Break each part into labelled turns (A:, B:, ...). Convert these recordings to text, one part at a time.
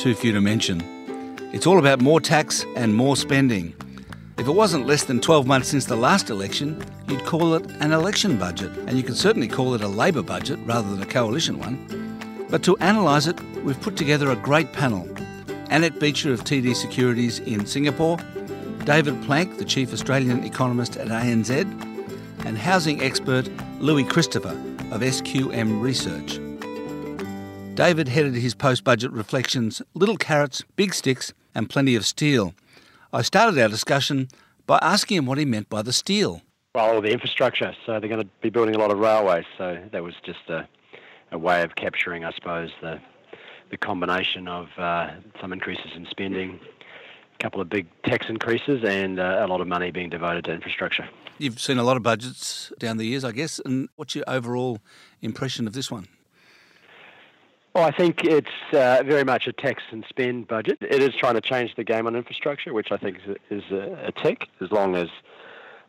A: too few to mention. It's all about more tax and more spending. If it wasn't less than 12 months since the last election, you'd call it an election budget, and you could certainly call it a Labor budget rather than a coalition one. But to analyse it, we've put together a great panel. Annette Beacher of TD Securities in Singapore, David Plank, the Chief Australian Economist at ANZ, and housing expert Louis Christopher of SQM Research. David headed his post budget reflections Little Carrots, Big Sticks, and Plenty of Steel. I started our discussion by asking him what he meant by the steel.
B: Well, all the infrastructure. So they're going to be building a lot of railways. So that was just a, a way of capturing, I suppose, the the combination of uh, some increases in spending, a couple of big tax increases, and uh, a lot of money being devoted to infrastructure.
A: You've seen a lot of budgets down the years, I guess. And what's your overall impression of this one?
B: Well, I think it's uh, very much a tax and spend budget. It is trying to change the game on infrastructure, which I think is a, is a, a tick, as long as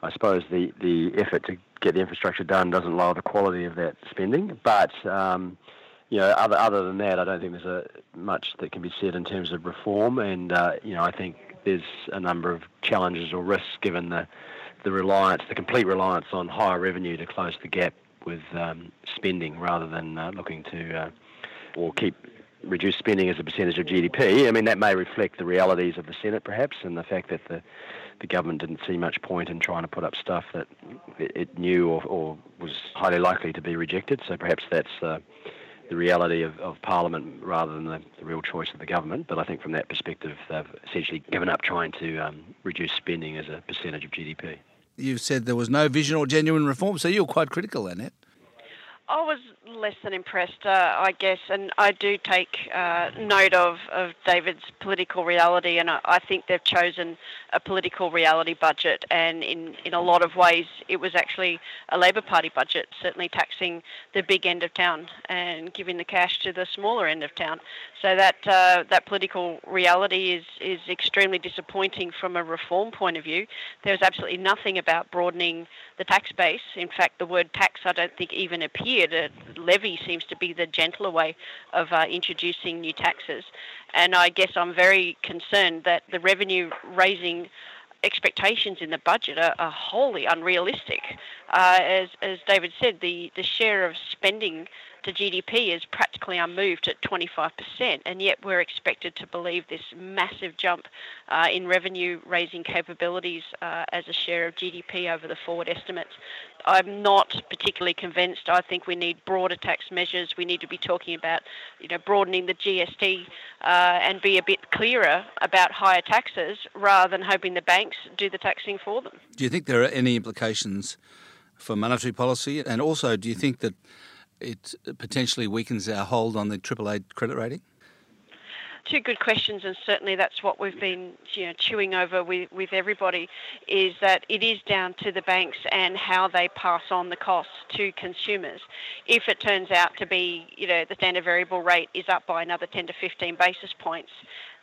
B: I suppose the, the effort to get the infrastructure done doesn't lower the quality of that spending. But um, you know, other other than that, I don't think there's a much that can be said in terms of reform. And uh, you know, I think there's a number of challenges or risks given the the reliance, the complete reliance on higher revenue to close the gap with um, spending rather than uh, looking to uh, or keep reduce spending as a percentage of GDP. I mean, that may reflect the realities of the Senate, perhaps, and the fact that the the government didn't see much point in trying to put up stuff that it, it knew or, or, was highly likely to be rejected. So perhaps that's uh, the reality of, of Parliament rather than the, the, real choice of the government. But I think from that perspective, they've essentially given up trying to um, reduce spending as a percentage of GDP.
A: You've said there was no vision or genuine reform, so you're quite critical, Annette.
C: I was less than impressed, uh, I guess, and I do take uh, note of, of David's political reality, and I, I, think they've chosen a political reality budget, and in, in a lot of ways, it was actually a Labor Party budget, certainly taxing the big end of town and giving the cash to the smaller end of town. So that uh, that political reality is is extremely disappointing from a reform point of view. There's absolutely nothing about broadening the tax base. In fact, the word tax I don't think even appeared. Uh, levy seems to be the gentler way of uh, introducing new taxes, and I guess I'm very concerned that the revenue raising expectations in the budget are, are wholly unrealistic. Uh, as, as David said, the, the share of spending to GDP is practically unmoved at 25%, and yet we're expected to believe this massive jump uh, in revenue raising capabilities uh, as a share of GDP over the forward estimates. I'm not particularly convinced. I think we need broader tax measures. We need to be talking about, you know, broadening the GST uh, and be a bit clearer about higher taxes rather than hoping the banks do the taxing for them.
A: Do you think there are any implications for monetary policy? And also, do you think that it potentially weakens our hold on the AAA credit rating?
C: two good questions, and certainly that's what we've been you know, chewing over with, with everybody, is that it is down to the banks and how they pass on the costs to consumers. If it turns out to be, you know, the standard variable rate is up by another 10 to 15 basis points,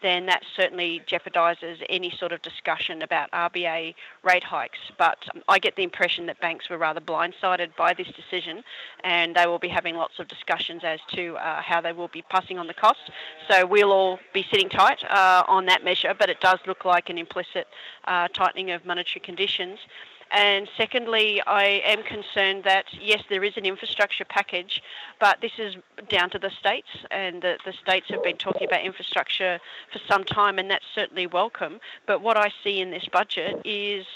C: then that certainly jeopardises any sort of discussion about RBA rate hikes. But I get the impression that banks were rather blindsided by this decision and they will be having lots of discussions as to uh, how they will be passing on the cost. So we'll all be sitting tight uh, on that measure, but it does look like an implicit uh, tightening of monetary conditions. And secondly, I am concerned that yes, there is an infrastructure package, but this is down to the states, and the, the states have been talking about infrastructure for some time, and that's certainly welcome. But what I see in this budget is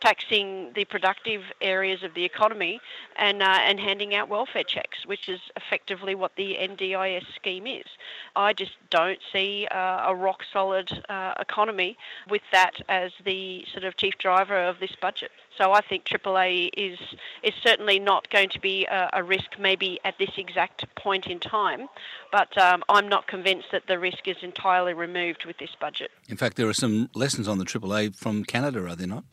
C: taxing the productive areas of the economy and uh, and handing out welfare checks, which is effectively what the NDIS scheme is. I just don't see uh, a rock solid uh, economy with that as the sort of chief driver of this budget. So I think AAA is is certainly not going to be a, a risk, maybe at this exact point in time, but um, I'm not convinced that the risk is entirely removed with this budget.
A: In fact, there are some lessons on the AAA from Canada, are there not?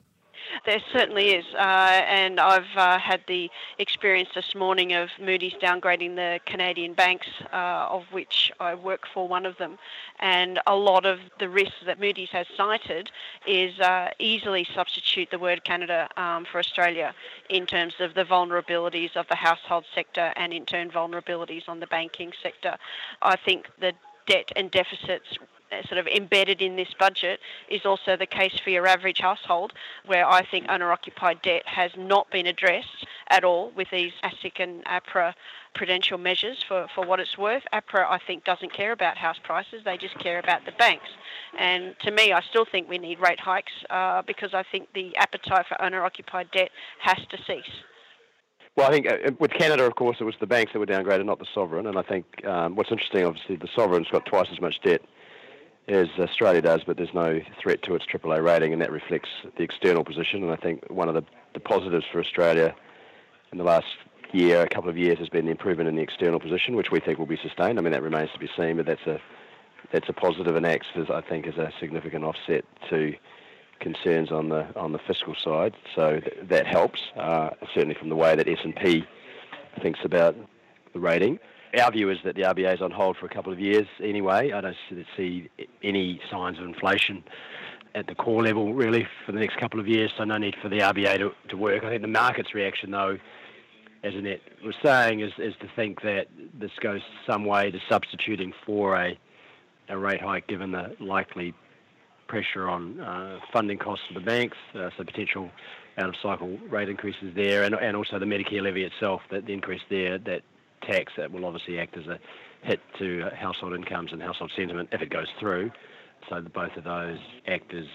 C: There certainly is, uh, and I've uh, had the experience this morning of Moody's downgrading the Canadian banks, uh, of which I work for one of them, and a lot of the risks that Moody's has cited is uh, easily substitute the word Canada um, for Australia in terms of the vulnerabilities of the household sector and in turn vulnerabilities on the banking sector. I think the debt and deficits sort of embedded in this budget is also the case for your average household, where I think owner occupied debt has not been addressed at all with these ASIC and APRA prudential measures for, for what it's worth. APRA, I think, doesn't care about house prices, they just care about the banks. And to me, I still think we need rate hikes uh, because I think the appetite for owner occupied debt has to cease.
B: Well, I think uh, with Canada, of course, it was the banks that were downgraded, not the sovereign. And I think um, what's interesting, obviously, the sovereign's got twice as much debt as Australia does, but there's no threat to its AAA rating, and that reflects the external position. And I think one of the, the positives for Australia in the last year, a couple of years, has been the improvement in the external position, which we think will be sustained. I mean, that remains to be seen, but that's a that's a positive and acts as I think as a significant offset to concerns on the on the fiscal side. So th- that helps uh, certainly from the way that S and P thinks about the rating our view is that the RBA is on hold for a couple of years anyway. I don't see any signs of inflation at the core level really for the next couple of years, so no need for the RBA to, to work. I think the market's reaction though, as Annette was saying, is, is to think that this goes some way to substituting for a, a rate hike given the likely pressure on uh, funding costs for the banks, uh, so potential out of cycle rate increases there, and, and also the Medicare levy itself, that the increase there that tax that will obviously act as a hit to household incomes and household sentiment if it goes through. So both of those act as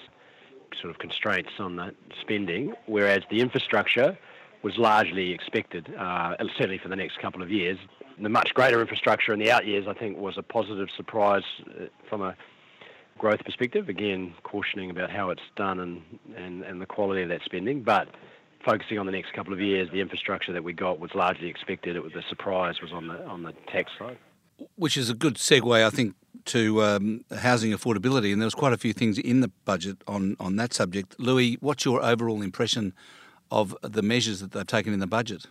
B: sort of constraints on the spending, whereas the infrastructure was largely expected, uh, certainly for the next couple of years. The much greater infrastructure in the out years, I think, was a positive surprise uh, from a growth perspective. Again, cautioning about how it's done and, and, and the quality of that spending. But focusing on the next couple of years, the infrastructure that we got was largely expected. It was the surprise was on the on the tax side,
A: which is a good segue, I think, to um, housing affordability. And there was quite a few things in the budget on on that subject. Louis, what's your overall impression of the measures that they've taken in the budget?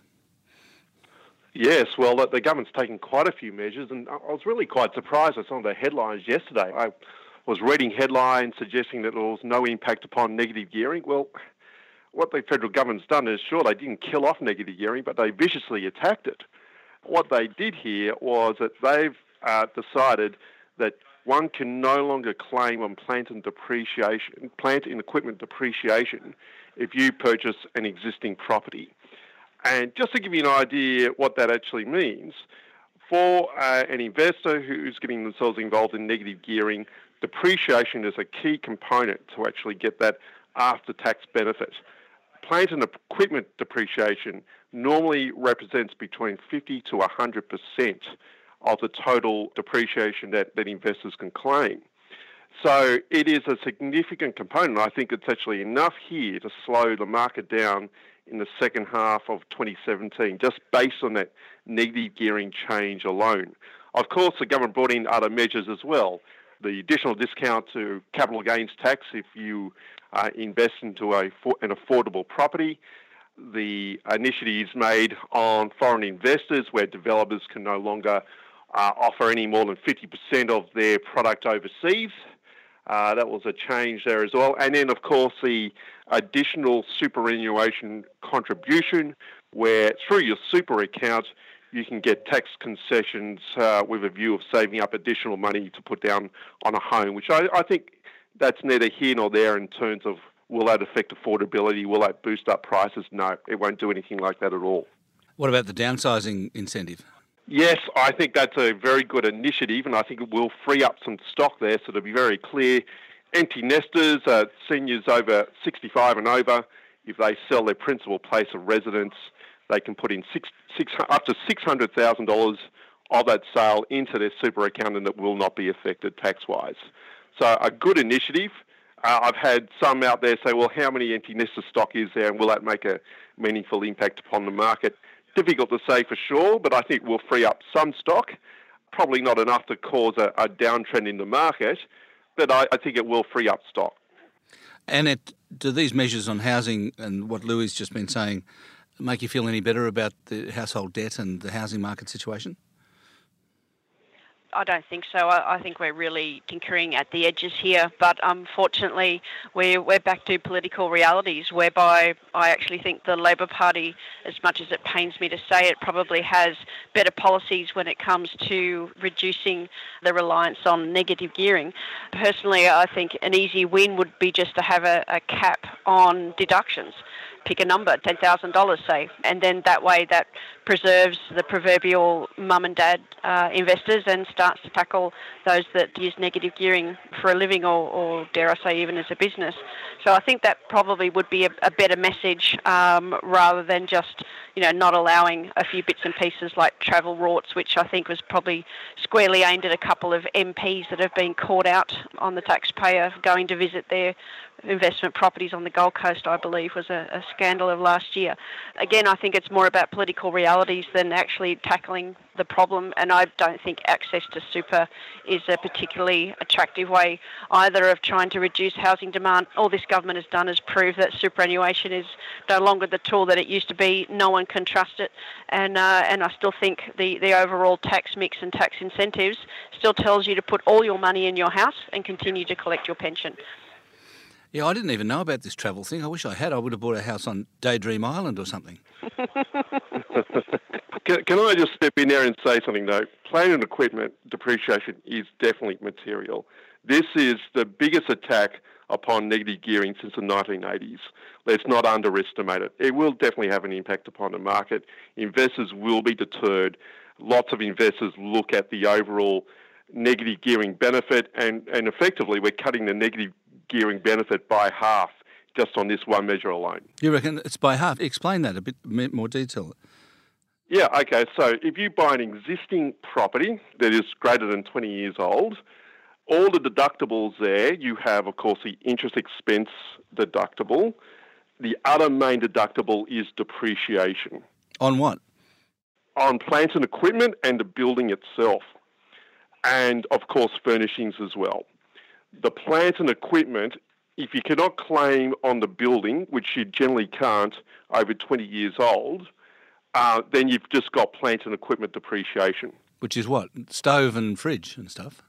D: Yes, well, the government's taken quite a few measures, and I was really quite surprised at some of the headlines yesterday. I was reading headlines suggesting that there was no impact upon negative gearing. Well, what the federal government's done is sure they didn't kill off negative gearing, but they viciously attacked it. What they did here was that they've uh, decided that one can no longer claim on plant and depreciation, plant and equipment depreciation, if you purchase an existing property. And just to give you an idea what that actually means, for uh, an investor who's getting themselves involved in negative gearing, depreciation is a key component to actually get that after tax benefit plant and equipment depreciation normally represents between 50 to 100% of the total depreciation that, that investors can claim. So it is a significant component. I think it's actually enough here to slow the market down in the second half of 2017, just based on that negative gearing change alone. Of course, the government brought in other measures as well. The additional discount to capital gains tax if you uh, invest into a, an affordable property. The initiatives made on foreign investors where developers can no longer uh, offer any more than 50% of their product overseas. Uh, that was a change there as well. And then, of course, the additional superannuation contribution, where through your super account, you can get tax concessions uh, with a view of saving up additional money to put down on a home, which I, I think that's neither here nor there in terms of will that affect affordability? Will that boost up prices? No, it won't do anything like that at all.
A: What about the downsizing incentive?
D: Yes, I think that's a very good initiative, and I think it will free up some stock there. So to be very clear, empty nesters, uh, seniors over 65 and over, if they sell their principal place of residence, they can put in six, six, up to $600,000 of that sale into their super account and it will not be affected tax wise. So a good initiative. Uh, I've had some out there say, well, how many empty nester stock is there and will that make a meaningful impact upon the market? Difficult to say for sure, but I think we'll free up some stock. Probably not enough to cause a, a downtrend in the market, but I, I think it will free up stock.
A: And it, do these measures on housing and what Louis just been saying make you feel any better about the household debt and the housing market situation?
C: I don't think so. I, I, think we're really tinkering at the edges here. But unfortunately, we're, we're back to political realities whereby I actually think the Labor Party, as much as it pains me to say it, probably has better policies when it comes to reducing the reliance on negative gearing. Personally, I think an easy win would be just to have a, a cap on deductions pick a number, $10,000 say, and then that way that preserves the proverbial mum and dad uh, investors and starts to tackle those that use negative gearing for a living or, or dare I say even as a business. So I think that probably would be a, a better message um, rather than just you know not allowing a few bits and pieces like travel rorts, which I think was probably squarely aimed at a couple of MPs that have been caught out on the taxpayer going to visit their investment properties on the Gold Coast, I believe, was a, a, scandal of last year. Again, I think it's more about political realities than actually tackling the problem, and I don't think access to super is a particularly attractive way either of trying to reduce housing demand. All this government has done is prove that superannuation is no longer the tool that it used to be. No one can trust it, and uh, and I still think the, the overall tax mix and tax incentives still tells you to put all your money in your house and continue to collect your pension.
A: Yeah, I didn't even know about this travel thing. I wish I had. I would have bought a house on Daydream Island or something.
D: can, can, I just step in there and say something though? Plant and equipment depreciation is definitely material. This is the biggest attack upon negative gearing since the 1980s. Let's not underestimate it. It will definitely have an impact upon the market. Investors will be deterred. Lots of investors look at the overall negative gearing benefit, and, and effectively, we're cutting the negative gearing benefit by half just on this one measure alone.
A: You reckon it's by half? Explain that a bit more detail.
D: Yeah, okay. So if you buy an existing property that is greater than 20 years old, all the deductibles there, you have, of course, the interest expense deductible. The other main deductible is depreciation.
A: On what?
D: On plant and equipment and the building itself. And, of course, furnishings as well the plant and equipment, if you cannot claim on the building, which you generally can't over 20 years old, uh, then you've just got plant and equipment depreciation.
A: Which is what? Stove and fridge and stuff?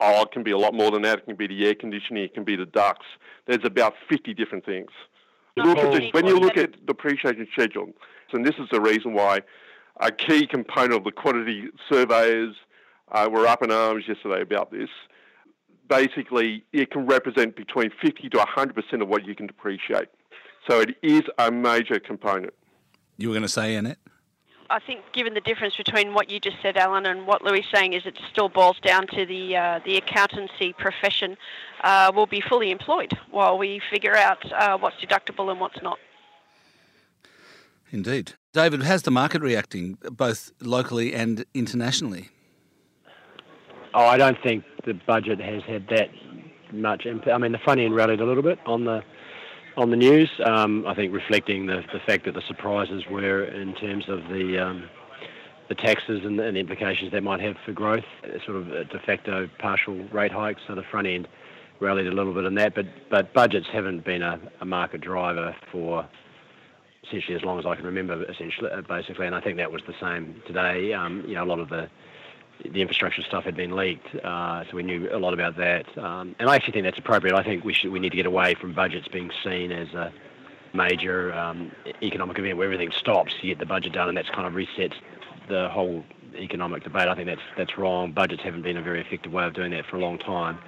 D: Oh, it can be a lot more than that. It can be the air conditioning, it can be the ducts. There's about 50 different things. Look at this, when you look at the depreciation schedule, and this is the reason why a key component of the quantity surveyors uh, were up in arms yesterday about this basically it can represent between 50 to 100% of what you can depreciate. So it is a major component.
A: You were going to say, Annette?
C: I think, given the difference between what you just said, Alan, and what Louis is saying, is it still boils down to the uh, the accountancy profession uh, will be fully employed while we figure out uh, what's deductible and what's not.
A: Indeed, David, how's the market reacting, both locally and internationally?
B: Oh, I don't think the budget has had that much impact. I mean, the front end rallied a little bit on the on the news. Um, I think reflecting the the fact that the surprises were in terms of the um, the taxes and, and, the implications that might have for growth, sort of de facto partial rate hikes. So the front end rallied a little bit in that, but but budgets haven't been a, a market driver for essentially as long as I can remember, essentially, basically, and I think that was the same today. Um, you know, a lot of the the infrastructure stuff had been leaked, uh, so we knew a lot about that. Um, and I actually think that's appropriate. I think we should we need to get away from budgets being seen as a major um, economic event where everything stops to get the budget done, and that's kind of resets the whole economic debate. I think that's that's wrong. Budgets haven't been a very effective way of doing that for a long time.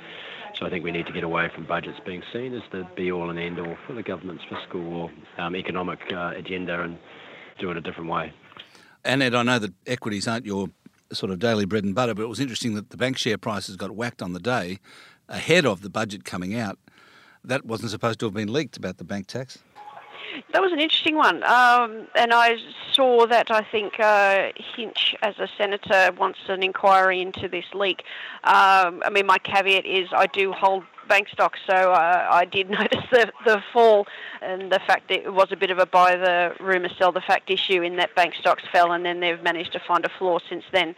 B: So I think we need to get away from budgets being seen as the be-all and end-all for the government's fiscal or um, economic uh, agenda and do it a different way.
A: Annette, I know that equities aren't your sort of daily bread and butter, but it was interesting that the bank share prices got whacked on the day ahead of the budget coming out. That wasn't supposed to have been leaked about the bank tax.
C: That was an interesting one. Um, and I saw that I think uh, Hinch, as a senator, wants an inquiry into this leak. Um, I mean, my caveat is I do hold bank stocks, so uh, I did notice the, the fall and the fact that it was a bit of a buy the rumour, sell the fact issue in that bank stocks fell and then they've managed to find a floor since then.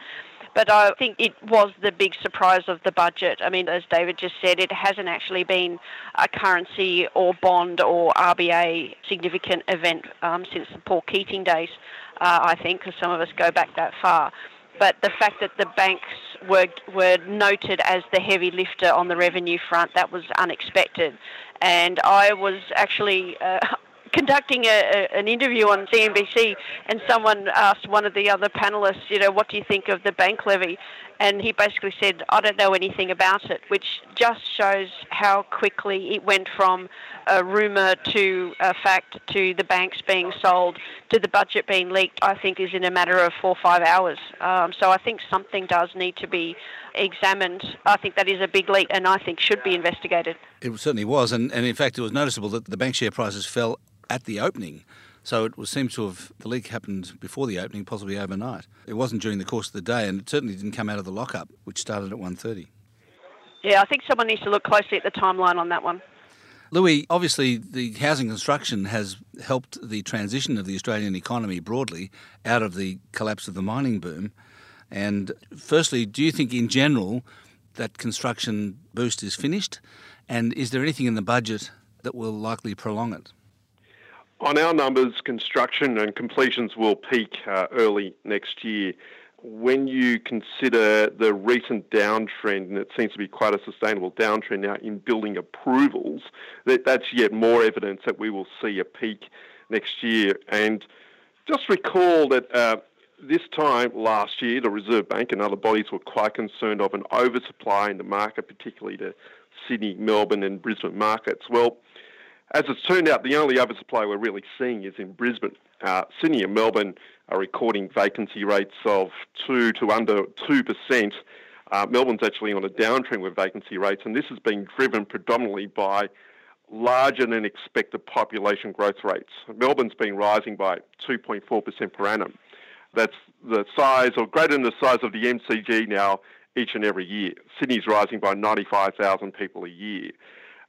C: But I think it was the big surprise of the budget. I mean, as David just said, it hasn't actually been a currency or bond or RBA significant event um, since the Paul Keating days, uh, I think, because some of us go back that far. but the fact that the banks were were noted as the heavy lifter on the revenue front that was unexpected, and I was actually. Uh, conducting a, a, an interview on CNBC, and someone asked one of the other panelists, you know, what do you think of the bank levy? And he basically said, I don't know anything about it, which just shows how quickly it went from a rumour to a fact to the banks being sold to the budget being leaked, I think is in a matter of four or five hours. Um, so I think something does need to be examined. I think that is a big leak and I think should be investigated.
A: It certainly was. And, and in fact, it was noticeable that the bank share prices fell at the opening. So it was, seems to have the leak happened before the opening, possibly overnight. It wasn't during the course of the day, and it certainly didn't come out of the lockup, which started at 1.30.
C: Yeah, I think someone needs to look closely at the timeline on that one.
A: Louis, obviously, the housing construction has helped the transition of the Australian economy broadly out of the collapse of the mining boom. And firstly, do you think in general that construction boost is finished? And is there anything in the budget that will likely prolong it?
D: On our numbers, construction and completions will peak uh, early next year. When you consider the recent downtrend, and it seems to be quite a sustainable downtrend now in building approvals, that, that's yet more evidence that we will see a peak next year. And just recall that uh, this time last year, the Reserve Bank and other bodies were quite concerned of an oversupply in the market, particularly the Sydney, Melbourne, and Brisbane markets. Well, as it's turned out, the only oversupply we're really seeing is in Brisbane. Uh, Sydney and Melbourne are recording vacancy rates of 2 to under 2%. Uh, Melbourne's actually on a downtrend with vacancy rates, and this is being driven predominantly by larger than expected population growth rates. Melbourne's been rising by 2.4% per annum. That's the size or greater than the size of the MCG now each and every year. Sydney's rising by 95,000 people a year.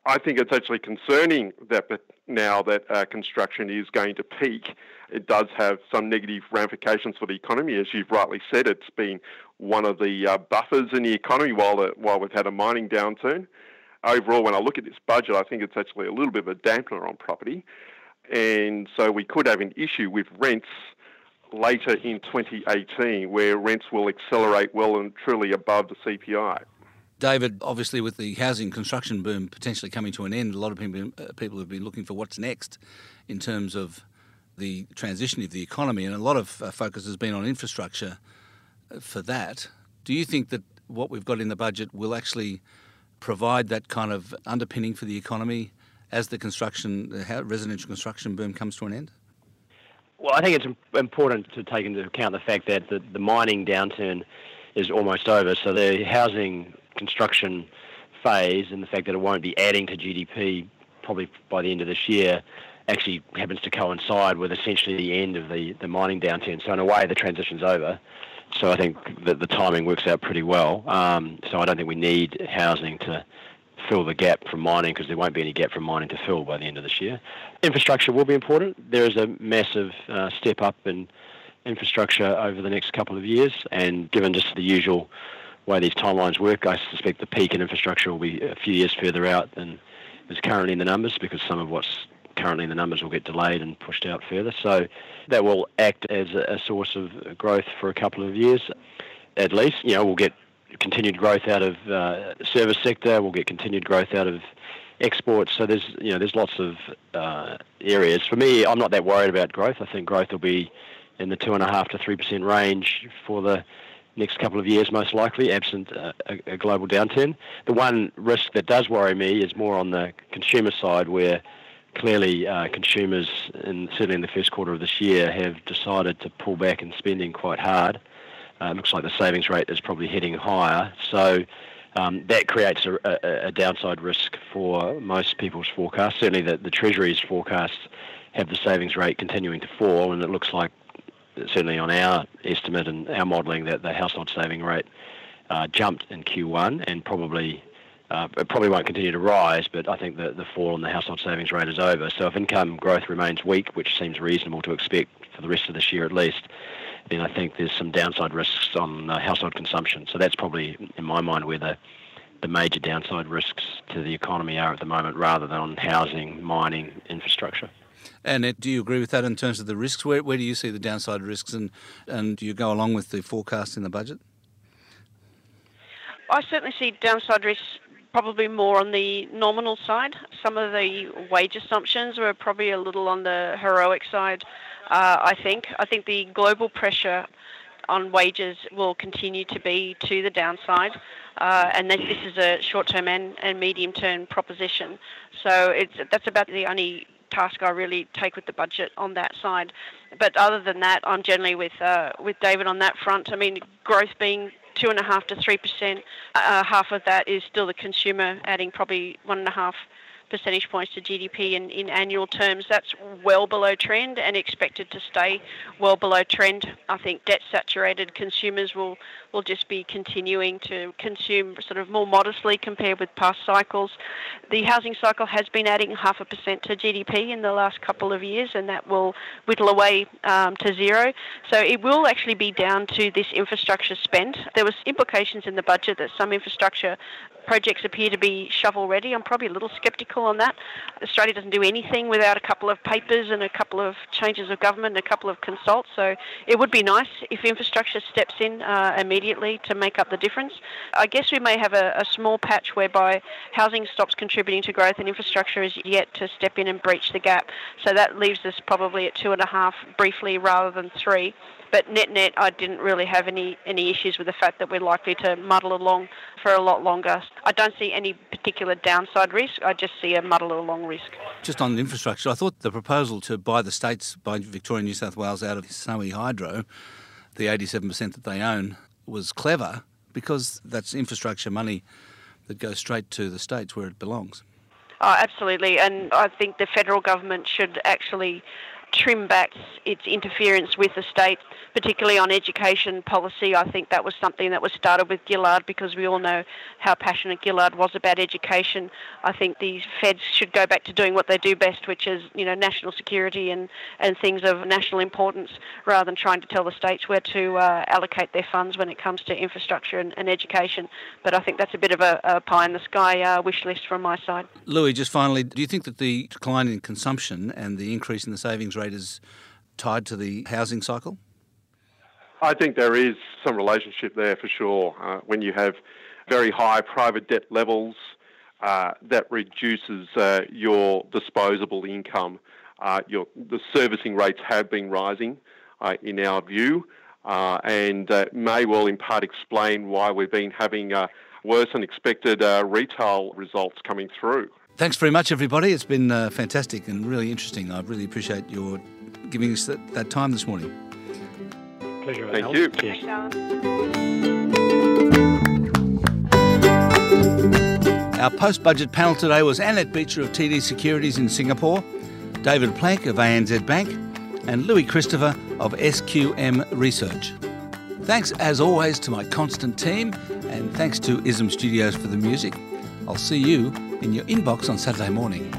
D: I think it's actually concerning that now that uh, construction is going to peak, it does have some negative ramifications for the economy. As you've rightly said, it's been one of the uh, buffers in the economy while the, while we've had a mining downturn. Overall, when I look at this budget, I think it's actually a little bit of a dampener on property, and so we could have an issue with rents later in 2018, where rents will accelerate well and truly above the CPI.
A: David, obviously, with the housing construction boom potentially coming to an end, a lot of people, uh, people have been looking for what's next in terms of the transition of the economy, and a lot of uh, focus has been on infrastructure uh, for that. Do you think that what we've got in the budget will actually provide that kind of underpinning for the economy as the construction, the residential construction boom comes to an end?
B: Well, I think it's important to take into account the fact that the, the mining downturn is almost over. So the housing construction phase and the fact that it won't be adding to GDP probably by the end of this year actually happens to coincide with essentially the end of the, the mining downturn. So in a way, the transition's over. So I think that the timing works out pretty well. Um, so I don't think we need housing to fill the gap from mining because there won't be any gap from mining to fill by the end of this year. Infrastructure will be important. There is a massive uh, step up in infrastructure over the next couple of years, and given just the usual way these timelines work, I suspect the peak in infrastructure will be a few years further out than is currently in the numbers because some of what's currently in the numbers will get delayed and pushed out further. So that will act as a, source of growth for a couple of years at least. You know, we'll get continued growth out of uh, service sector. We'll get continued growth out of exports. So there's you know there's lots of uh, areas. For me, I'm not that worried about growth. I think growth will be in the two and a half to three percent range for the next couple of years, most likely, absent a, a, global downturn. The one risk that does worry me is more on the consumer side, where clearly uh, consumers, in, certainly in the first quarter of this year, have decided to pull back in spending quite hard. Uh, it looks like the savings rate is probably heading higher. So um, that creates a, a, a, downside risk for most people's forecasts. Certainly, the, the Treasury's forecasts have the savings rate continuing to fall, and it looks like certainly on our estimate and our modelling that the household saving rate uh, jumped in Q1 and probably uh, it probably won't continue to rise, but I think the, the fall in the household savings rate is over. So if income growth remains weak, which seems reasonable to expect for the rest of this year at least, then I think there's some downside risks on uh, household consumption. So that's probably, in my mind, where the, the major downside risks to the economy are at the moment rather than on housing, mining, infrastructure.
A: It, do you agree with that in terms of the risks? Where, where do you see the downside risks, and, and do you go along with the forecast in the budget?
C: I certainly see downside risks probably more on the nominal side. Some of the wage assumptions were probably a little on the heroic side, uh, I think. I think the global pressure on wages will continue to be to the downside. Uh, and this is a short-term and, and medium-term proposition. So it's, that's about the only task I really take with the budget on that side. But other than that, I'm generally with uh, with David on that front. I mean, growth being two and a half to three percent. Uh, half of that is still the consumer, adding probably one and a half percentage points to GDP in, in annual terms. That's well below trend and expected to stay well below trend. I think debt saturated consumers will, will just be continuing to consume sort of more modestly compared with past cycles. The housing cycle has been adding half a percent to GDP in the last couple of years, and that will whittle away um, to zero. So it will actually be down to this infrastructure spend. There was implications in the budget that some infrastructure projects appear to be shovel ready. I'm probably a little sceptical on that. Australia doesn't do anything without a couple of papers and a couple of changes of government and a couple of consults. So it would be nice if infrastructure steps in uh, immediately to make up the difference. I guess we may have a, a, small patch whereby housing stops contributing to growth and infrastructure is yet to step in and breach the gap. So that leaves us probably at two and a half briefly rather than three. But net net, I didn't really have any, any issues with the fact that we're likely to muddle along for a lot longer. I don't see any particular downside risk. I just see a muddle along risk.
A: Just on the infrastructure, I thought the proposal to buy the states by Victoria and New South Wales out of Snowy Hydro, the 87% that they own, was clever because that's infrastructure money that goes straight to the states where it belongs.
C: Oh, absolutely. And I think the federal government should actually trim back its interference with the state, particularly on education policy. I think that was something that was started with Gillard because we all know how passionate Gillard was about education. I think the feds should go back to doing what they do best, which is you know national security and, and things of national importance, rather than trying to tell the states where to uh, allocate their funds when it comes to infrastructure and, and, education. But I think that's a bit of a, a pie in the sky uh, wish list from my side.
A: Louis, just finally, do you think that the decline in consumption and the increase in the savings rate is tied to the housing cycle?
D: I think there is some relationship there for sure. Uh, when you have very high private debt levels, uh, that reduces uh, your disposable income. Uh, your, the servicing rates have been rising, uh, in our view, uh, and may well in part explain why we've been having worse than expected retail results coming through.
A: Thanks very much, everybody. It's been uh, fantastic and really interesting. I really appreciate your giving us that, that time this morning.
B: Pleasure.
D: Thank you.
C: Cheers.
A: Our post budget panel today was Annette Beacher of TD Securities in Singapore, David Plank of ANZ Bank, and Louis Christopher of SQM Research. Thanks as always to my constant team, and thanks to ISM Studios for the music. I'll see you in your inbox on Saturday morning.